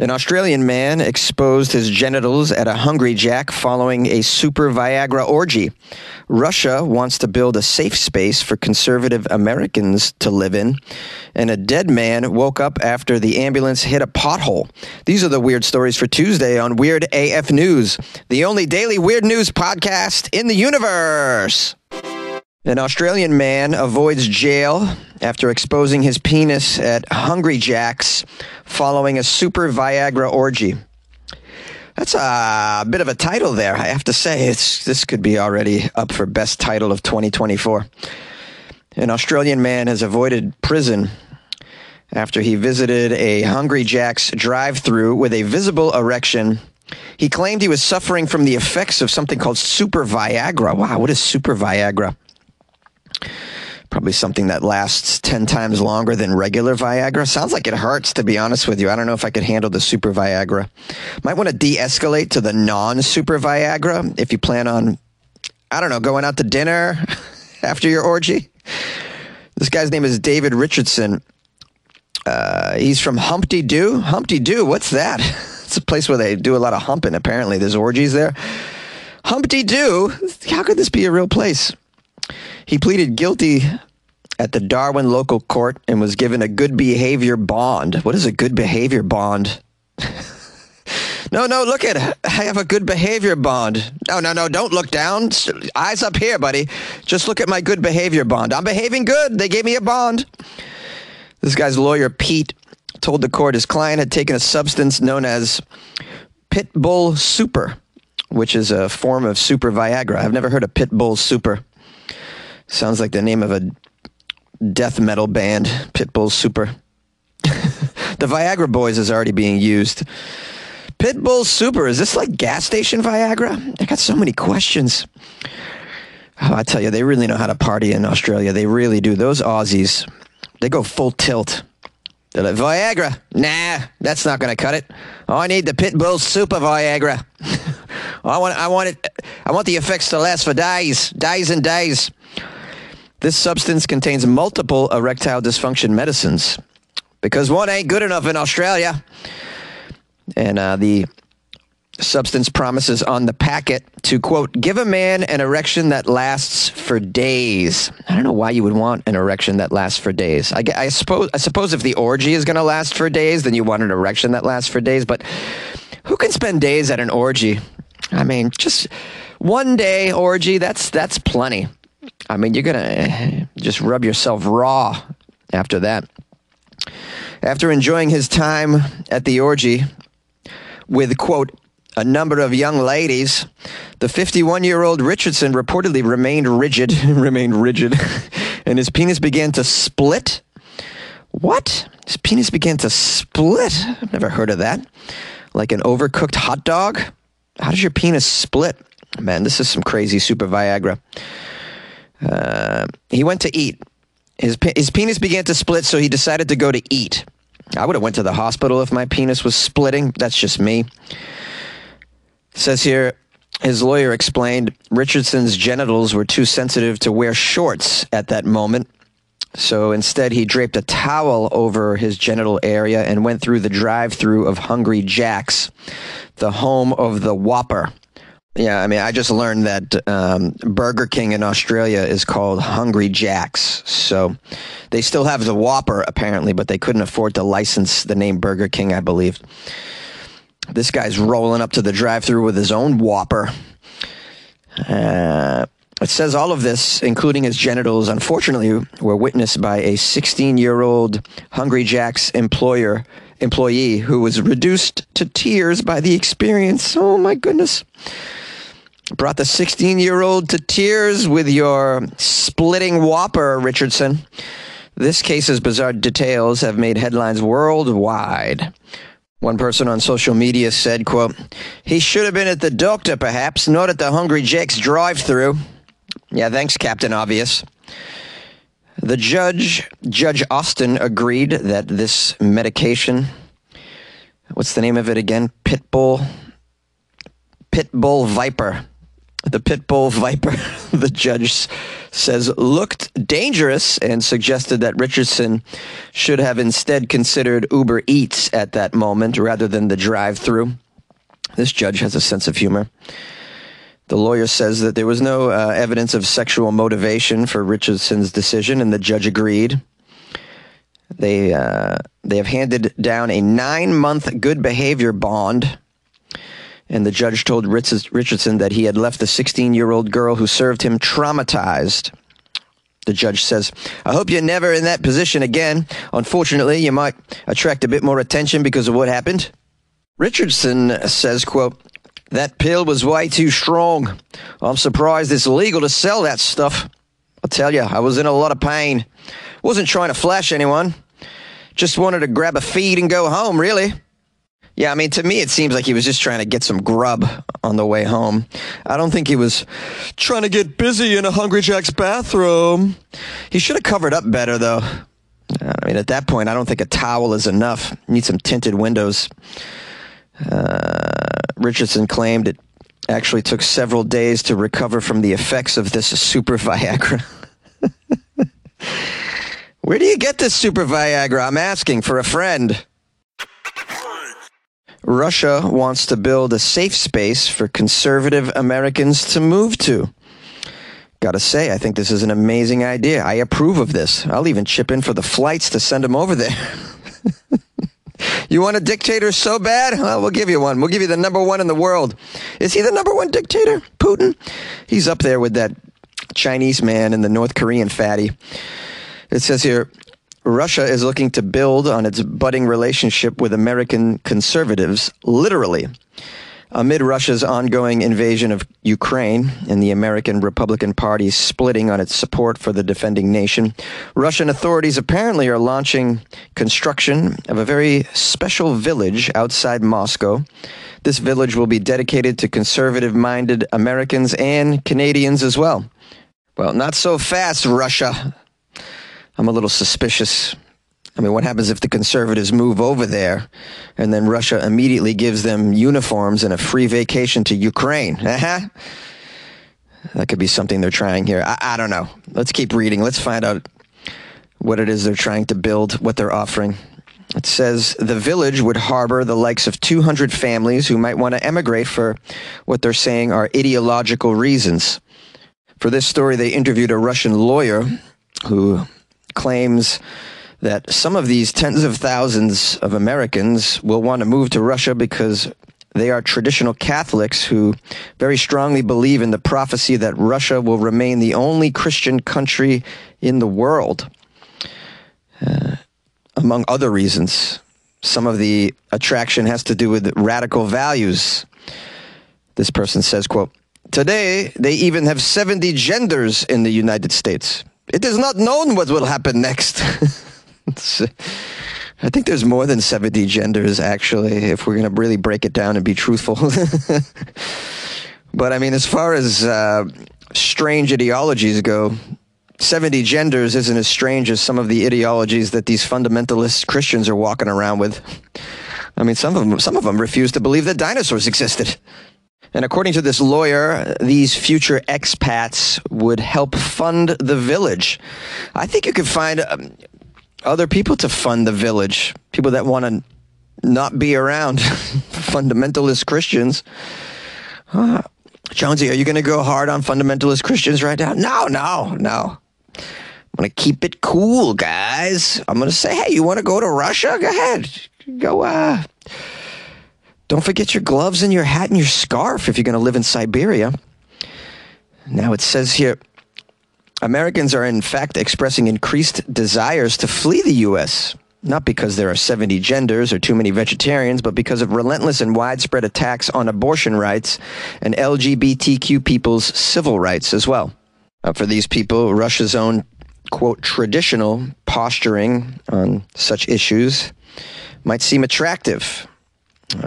An Australian man exposed his genitals at a Hungry Jack following a super Viagra orgy. Russia wants to build a safe space for conservative Americans to live in. And a dead man woke up after the ambulance hit a pothole. These are the weird stories for Tuesday on Weird AF News, the only daily weird news podcast in the universe. An Australian man avoids jail after exposing his penis at Hungry Jack's following a super Viagra orgy. That's a bit of a title there, I have to say. It's, this could be already up for best title of 2024. An Australian man has avoided prison after he visited a Hungry Jack's drive through with a visible erection. He claimed he was suffering from the effects of something called super Viagra. Wow, what is super Viagra? Probably something that lasts 10 times longer than regular Viagra. Sounds like it hurts, to be honest with you. I don't know if I could handle the super Viagra. Might want to de escalate to the non super Viagra if you plan on, I don't know, going out to dinner after your orgy. This guy's name is David Richardson. Uh, he's from Humpty Doo. Humpty Doo, what's that? It's a place where they do a lot of humping, apparently. There's orgies there. Humpty Doo? How could this be a real place? He pleaded guilty at the Darwin local court and was given a good behavior bond. What is a good behavior bond? no, no, look at it. I have a good behavior bond. No, no, no, don't look down. Eyes up here, buddy. Just look at my good behavior bond. I'm behaving good. They gave me a bond. This guy's lawyer, Pete, told the court his client had taken a substance known as Pitbull Super, which is a form of super Viagra. I've never heard of Pitbull Super. Sounds like the name of a death metal band, Pitbull Super. the Viagra Boys is already being used. Pitbull Super, is this like gas station Viagra? I got so many questions. Oh, I tell you, they really know how to party in Australia. They really do. Those Aussies, they go full tilt. They're like, Viagra? Nah, that's not going to cut it. I need the Pitbull Super Viagra. I want, I want it, I want the effects to last for days, days and days. This substance contains multiple erectile dysfunction medicines. Because one ain't good enough in Australia. And uh, the substance promises on the packet to quote give a man an erection that lasts for days. I don't know why you would want an erection that lasts for days. I, I suppose i suppose if the orgy is going to last for days then you want an erection that lasts for days. But who can spend days at an orgy? I mean just one day orgy that's that's plenty I mean, you're going to eh, just rub yourself raw after that. After enjoying his time at the orgy with, quote, a number of young ladies, the 51 year old Richardson reportedly remained rigid, remained rigid, and his penis began to split. What? His penis began to split? I've never heard of that. Like an overcooked hot dog? How does your penis split? Man, this is some crazy super Viagra. Uh, he went to eat. His, his penis began to split, so he decided to go to eat. I would have went to the hospital if my penis was splitting. That's just me. says here, his lawyer explained Richardson's genitals were too sensitive to wear shorts at that moment. So instead, he draped a towel over his genital area and went through the drive through of Hungry Jack's, the home of the Whopper. Yeah, I mean, I just learned that um, Burger King in Australia is called Hungry Jack's. So they still have the Whopper, apparently, but they couldn't afford to license the name Burger King, I believe. This guy's rolling up to the drive through with his own Whopper. Uh, it says all of this, including his genitals, unfortunately, were witnessed by a 16 year old Hungry Jack's employer employee who was reduced to tears by the experience. Oh my goodness brought the 16 year old to tears with your splitting whopper, Richardson. This case's bizarre details have made headlines worldwide. One person on social media said, quote, He should have been at the doctor, perhaps, not at the Hungry Jack's drive through. Yeah, thanks, Captain Obvious. The judge, Judge Austin, agreed that this medication, what's the name of it again? Pitbull, Pitbull Viper, the pit bull viper, the judge says, looked dangerous and suggested that Richardson should have instead considered Uber Eats at that moment rather than the drive through. This judge has a sense of humor. The lawyer says that there was no uh, evidence of sexual motivation for Richardson's decision, and the judge agreed. They uh, they have handed down a nine month good behavior bond and the judge told Richardson that he had left the 16 year old girl who served him traumatized. The judge says, I hope you're never in that position again. Unfortunately, you might attract a bit more attention because of what happened. Richardson says, quote, that pill was way too strong. I'm surprised it's legal to sell that stuff. I'll tell you, I was in a lot of pain. Wasn't trying to flash anyone. Just wanted to grab a feed and go home, really. Yeah, I mean, to me, it seems like he was just trying to get some grub on the way home. I don't think he was trying to get busy in a Hungry Jack's bathroom. He should have covered up better, though. I mean, at that point, I don't think a towel is enough. You need some tinted windows. Uh, Richardson claimed it actually took several days to recover from the effects of this super Viagra. Where do you get this super Viagra? I'm asking for a friend. Russia wants to build a safe space for conservative Americans to move to. Gotta say, I think this is an amazing idea. I approve of this. I'll even chip in for the flights to send them over there. you want a dictator so bad? Well, we'll give you one. We'll give you the number one in the world. Is he the number one dictator? Putin? He's up there with that Chinese man and the North Korean fatty. It says here Russia is looking to build on its budding relationship with American conservatives, literally. Amid Russia's ongoing invasion of Ukraine and the American Republican Party splitting on its support for the defending nation, Russian authorities apparently are launching construction of a very special village outside Moscow. This village will be dedicated to conservative minded Americans and Canadians as well. Well, not so fast, Russia. I'm a little suspicious. I mean, what happens if the conservatives move over there and then Russia immediately gives them uniforms and a free vacation to Ukraine? Uh-huh. That could be something they're trying here. I, I don't know. Let's keep reading. Let's find out what it is they're trying to build, what they're offering. It says the village would harbor the likes of 200 families who might want to emigrate for what they're saying are ideological reasons. For this story, they interviewed a Russian lawyer who claims that some of these tens of thousands of Americans will want to move to Russia because they are traditional Catholics who very strongly believe in the prophecy that Russia will remain the only Christian country in the world. Uh, among other reasons, some of the attraction has to do with radical values. This person says, quote, Today, they even have 70 genders in the United States. It is not known what will happen next. I think there's more than 70 genders, actually, if we're going to really break it down and be truthful. but I mean, as far as uh, strange ideologies go, 70 genders isn't as strange as some of the ideologies that these fundamentalist Christians are walking around with. I mean, some of them, some of them refuse to believe that dinosaurs existed. And according to this lawyer, these future expats would help fund the village. I think you could find um, other people to fund the village, people that want to not be around fundamentalist Christians. Uh, Jonesy, are you going to go hard on fundamentalist Christians right now? No, no, no. I'm going to keep it cool, guys. I'm going to say, hey, you want to go to Russia? Go ahead. Go, uh, don't forget your gloves and your hat and your scarf if you're going to live in Siberia. Now it says here Americans are in fact expressing increased desires to flee the U.S. Not because there are 70 genders or too many vegetarians, but because of relentless and widespread attacks on abortion rights and LGBTQ people's civil rights as well. Uh, for these people, Russia's own, quote, traditional posturing on such issues might seem attractive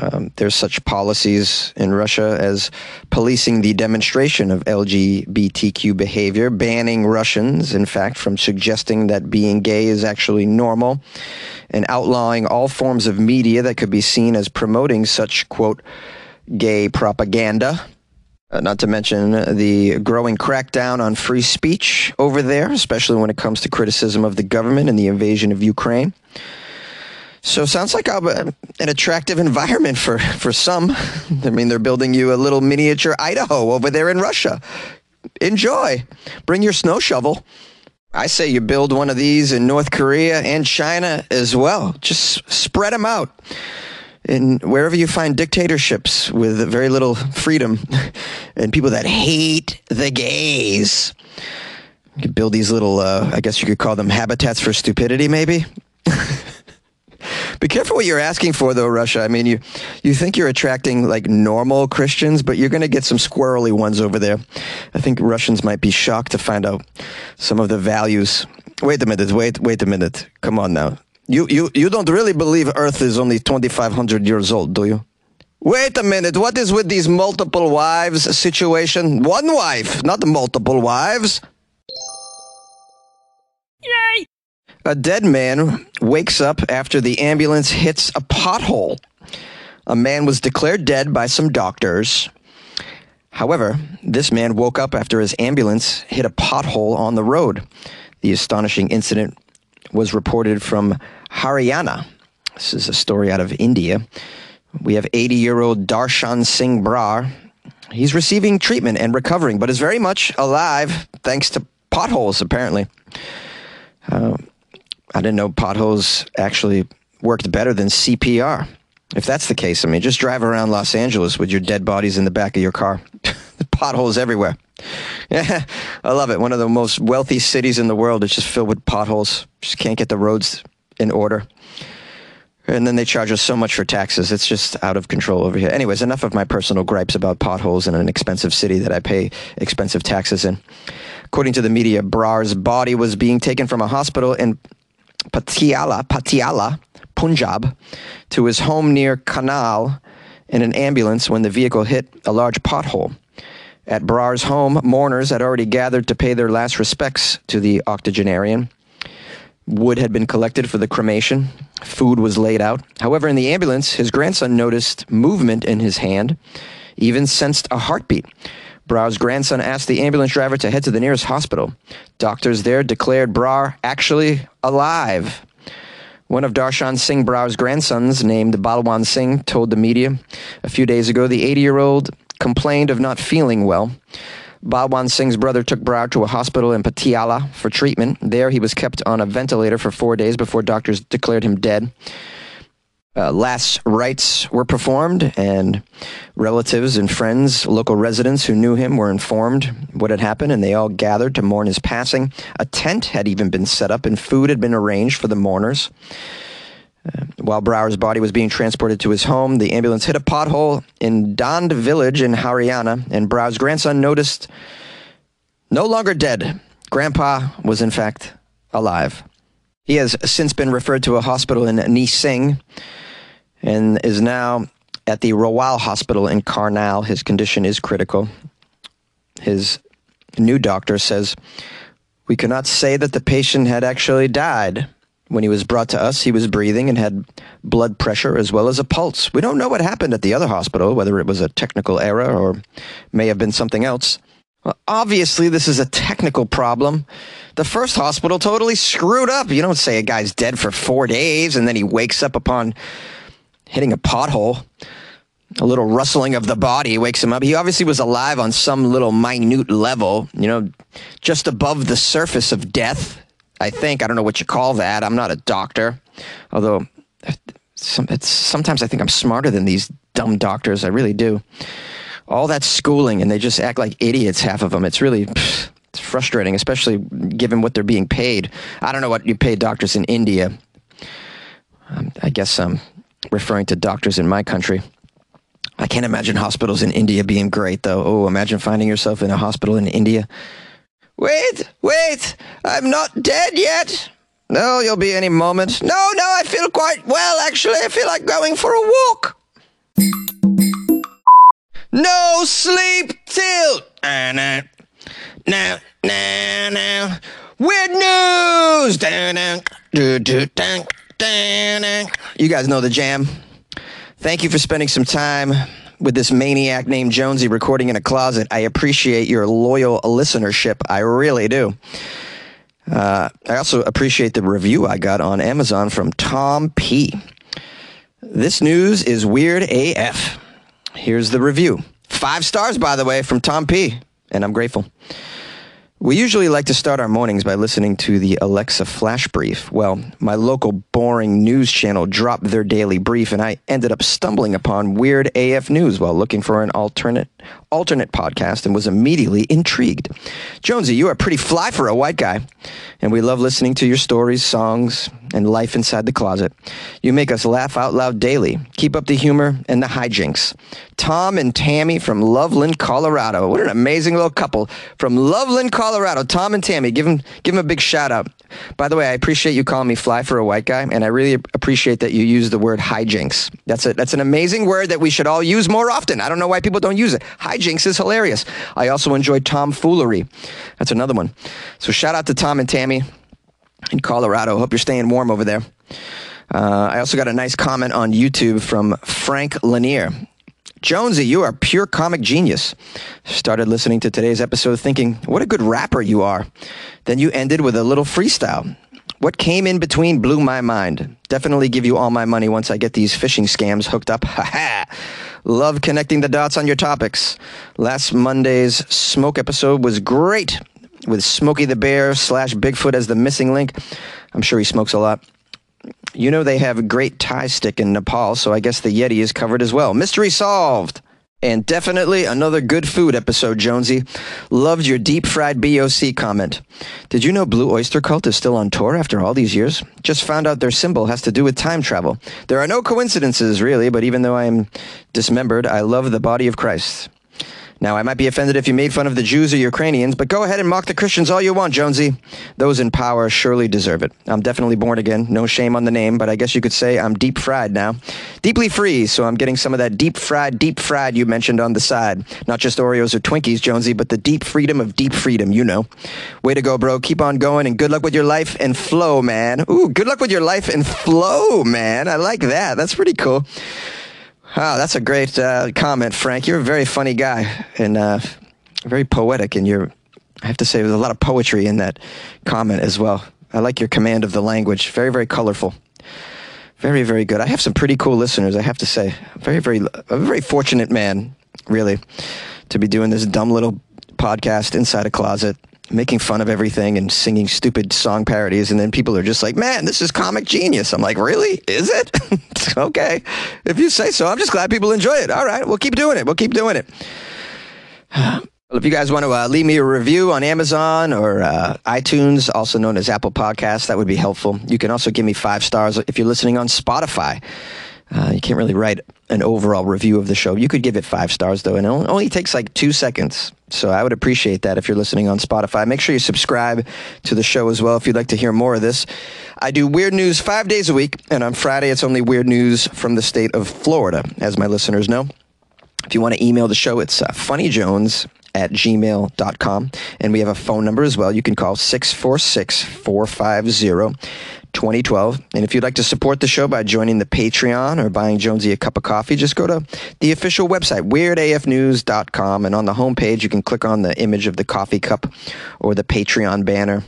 um, there's such policies in Russia as policing the demonstration of LGBTQ behavior, banning Russians, in fact, from suggesting that being gay is actually normal, and outlawing all forms of media that could be seen as promoting such, quote, gay propaganda. Uh, not to mention the growing crackdown on free speech over there, especially when it comes to criticism of the government and the invasion of Ukraine. So sounds like a, an attractive environment for, for some. I mean, they're building you a little miniature Idaho over there in Russia. Enjoy. Bring your snow shovel. I say you build one of these in North Korea and China as well. Just spread them out. And wherever you find dictatorships with very little freedom and people that hate the gays, you could build these little, uh, I guess you could call them habitats for stupidity, maybe. Be careful what you're asking for, though, Russia. I mean, you you think you're attracting like normal Christians, but you're going to get some squirrely ones over there. I think Russians might be shocked to find out some of the values. Wait a minute. Wait. Wait a minute. Come on now. You you you don't really believe Earth is only 2,500 years old, do you? Wait a minute. What is with these multiple wives situation? One wife, not multiple wives. A dead man wakes up after the ambulance hits a pothole. A man was declared dead by some doctors. However, this man woke up after his ambulance hit a pothole on the road. The astonishing incident was reported from Haryana. This is a story out of India. We have 80 year old Darshan Singh Brar. He's receiving treatment and recovering, but is very much alive thanks to potholes, apparently. Uh, I didn't know potholes actually worked better than CPR. If that's the case, I mean, just drive around Los Angeles with your dead bodies in the back of your car. potholes everywhere. Yeah, I love it. One of the most wealthy cities in the world is just filled with potholes. Just can't get the roads in order. And then they charge us so much for taxes. It's just out of control over here. Anyways, enough of my personal gripes about potholes in an expensive city that I pay expensive taxes in. According to the media, Brar's body was being taken from a hospital in Patiala, Patiala, Punjab, to his home near Karnal in an ambulance when the vehicle hit a large pothole. At Brar's home, mourners had already gathered to pay their last respects to the octogenarian. Wood had been collected for the cremation. Food was laid out. However, in the ambulance, his grandson noticed movement in his hand, even sensed a heartbeat. Brar's grandson asked the ambulance driver to head to the nearest hospital. Doctors there declared Brar actually alive. One of Darshan Singh Brar's grandsons, named Balwan Singh, told the media a few days ago the 80 year old complained of not feeling well. Balwan Singh's brother took Brar to a hospital in Patiala for treatment. There, he was kept on a ventilator for four days before doctors declared him dead. Uh, last rites were performed, and relatives and friends, local residents who knew him, were informed what had happened, and they all gathered to mourn his passing. A tent had even been set up, and food had been arranged for the mourners. Uh, while Brar's body was being transported to his home, the ambulance hit a pothole in Dand village in Haryana, and Brar's grandson noticed no longer dead. Grandpa was, in fact, alive. He has since been referred to a hospital in Nising and is now at the Rawal Hospital in Karnal. His condition is critical. His new doctor says, We cannot say that the patient had actually died. When he was brought to us, he was breathing and had blood pressure as well as a pulse. We don't know what happened at the other hospital, whether it was a technical error or may have been something else. Well, obviously, this is a technical problem. The first hospital totally screwed up. You don't say a guy's dead for four days and then he wakes up upon hitting a pothole. A little rustling of the body wakes him up. He obviously was alive on some little minute level, you know, just above the surface of death. I think. I don't know what you call that. I'm not a doctor. Although, some, sometimes I think I'm smarter than these dumb doctors. I really do. All that schooling, and they just act like idiots, half of them. It's really. It's frustrating, especially given what they're being paid. I don't know what you pay doctors in India. Um, I guess I'm referring to doctors in my country. I can't imagine hospitals in India being great, though. Oh, imagine finding yourself in a hospital in India. Wait, wait, I'm not dead yet. No, you'll be any moment. No, no, I feel quite well, actually. I feel like going for a walk. No sleep till. Uh, no, now, now. no. Weird news. You guys know the jam. Thank you for spending some time with this maniac named Jonesy recording in a closet. I appreciate your loyal listenership. I really do. Uh, I also appreciate the review I got on Amazon from Tom P. This news is weird AF. Here's the review. Five stars, by the way, from Tom P. And I'm grateful. We usually like to start our mornings by listening to the Alexa Flash Brief. Well, my local boring news channel dropped their daily brief, and I ended up stumbling upon Weird AF News while looking for an alternate alternate podcast and was immediately intrigued. Jonesy, you are pretty fly for a white guy, and we love listening to your stories, songs, and life inside the closet. You make us laugh out loud daily. Keep up the humor and the hijinks. Tom and Tammy from Loveland, Colorado. What an amazing little couple from Loveland, Colorado. Tom and Tammy, give them, give them a big shout out. By the way, I appreciate you calling me fly for a white guy, and I really appreciate that you use the word hijinks. That's a, that's an amazing word that we should all use more often. I don't know why people don't use it. Hijinks is hilarious. I also enjoy tomfoolery. That's another one. So shout out to Tom and Tammy in Colorado. Hope you're staying warm over there. Uh, I also got a nice comment on YouTube from Frank Lanier. Jonesy, you are a pure comic genius. Started listening to today's episode thinking, what a good rapper you are. Then you ended with a little freestyle. What came in between blew my mind. Definitely give you all my money once I get these phishing scams hooked up. Ha ha! Love connecting the dots on your topics. Last Monday's smoke episode was great with Smokey the Bear slash Bigfoot as the missing link. I'm sure he smokes a lot. You know they have great Thai stick in Nepal, so I guess the Yeti is covered as well. Mystery solved. And definitely another good food episode, Jonesy. Loved your deep fried BOC comment. Did you know Blue Oyster Cult is still on tour after all these years? Just found out their symbol has to do with time travel. There are no coincidences, really, but even though I am dismembered, I love the body of Christ. Now, I might be offended if you made fun of the Jews or Ukrainians, but go ahead and mock the Christians all you want, Jonesy. Those in power surely deserve it. I'm definitely born again. No shame on the name, but I guess you could say I'm deep fried now. Deeply free, so I'm getting some of that deep fried, deep fried you mentioned on the side. Not just Oreos or Twinkies, Jonesy, but the deep freedom of deep freedom, you know. Way to go, bro. Keep on going, and good luck with your life and flow, man. Ooh, good luck with your life and flow, man. I like that. That's pretty cool. Oh, that's a great uh, comment, Frank. You're a very funny guy and uh, very poetic, and you're. I have to say, there's a lot of poetry in that comment as well. I like your command of the language. Very, very colorful. Very, very good. I have some pretty cool listeners. I have to say, very, very, a very fortunate man, really, to be doing this dumb little podcast inside a closet making fun of everything and singing stupid song parodies. And then people are just like, man, this is comic genius. I'm like, really? Is it? okay. If you say so, I'm just glad people enjoy it. All right. We'll keep doing it. We'll keep doing it. Well, if you guys want to uh, leave me a review on Amazon or uh, iTunes, also known as Apple Podcasts, that would be helpful. You can also give me five stars if you're listening on Spotify. Uh, you can't really write an overall review of the show. You could give it five stars, though, and it only takes like two seconds. So I would appreciate that if you're listening on Spotify. Make sure you subscribe to the show as well if you'd like to hear more of this. I do weird news five days a week, and on Friday, it's only weird news from the state of Florida, as my listeners know. If you want to email the show, it's uh, funnyjones at gmail.com. And we have a phone number as well. You can call 646 450 2012. And if you'd like to support the show by joining the Patreon or buying Jonesy a cup of coffee, just go to the official website, weirdafnews.com. And on the homepage, you can click on the image of the coffee cup or the Patreon banner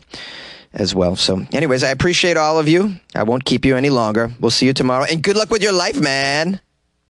as well. So, anyways, I appreciate all of you. I won't keep you any longer. We'll see you tomorrow. And good luck with your life, man.